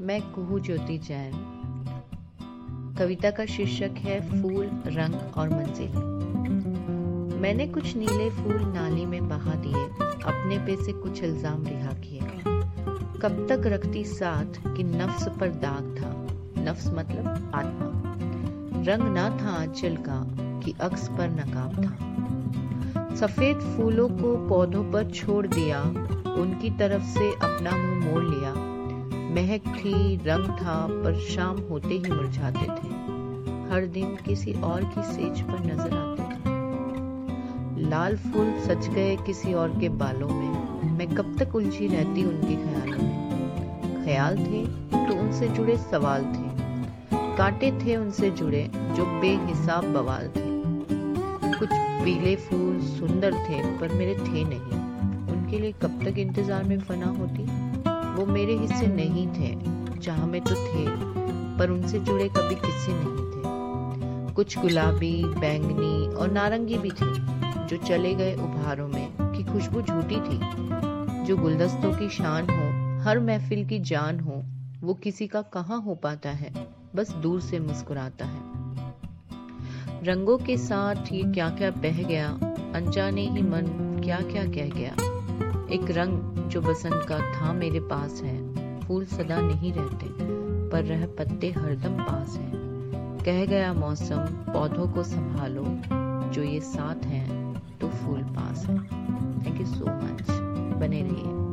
मैं कुहू ज्योति जैन। कविता का शीर्षक है फूल, रंग और मंजिल। मैंने कुछ नीले फूल नाली में बहा दिए, अपने पे से कुछ इल्ज़ाम रिहा किए। कब तक रखती साथ कि नफ्स पर दाग था। नफ्स मतलब आत्मा। रंग ना था आंचल का कि अक्स पर नकाब था। सफ़ेद फूलों को पौधों पर छोड़ दिया, उनकी तरफ़ से अपना मुँह मोड़ लिया। महक थी रंग था, पर शाम होते ही मुरझाते थे। हर दिन किसी और की सेज पर नज़र आते थे। लाल फूल सच गए किसी और के बालों में। मैं कब तक उलझी रहती उनके ख्यालों में। ख्याल थे तो उनसे जुड़े सवाल थे। कांटे थे उनसे जुड़े जो बेहिसाब बवाल थे। कुछ पीले फूल सुंदर थे पर मेरे थे नहीं। उनके लिए कब तक इंतज़ार में फना होती? वो मेरे हिस्से नहीं थे, जहाँ में तो थे, पर उनसे जुड़े कभी किस्से नहीं थे। कुछ गुलाबी, बैंगनी और नारंगी भी थे, जो चले गए उभारों में कि खुशबू झूठी थी। जो गुलदस्तों की शान हो, हर महफिल की जान हो, वो किसी का कहाँ हो पाता है, बस दूर से मुस्कुराता है। रंगों के साथ ये क्या क्या बह गया, अनजाने ही मन क्या क्या कह गया। एक रंग जो बसंत का था मेरे पास है। फूल सदा नहीं रहते, पर रह पत्ते हरदम पास हैं। कह गया मौसम, पौधों को संभालो, जो ये साथ हैं तो फूल पास है। थैंक यू सो मच बने रहिए।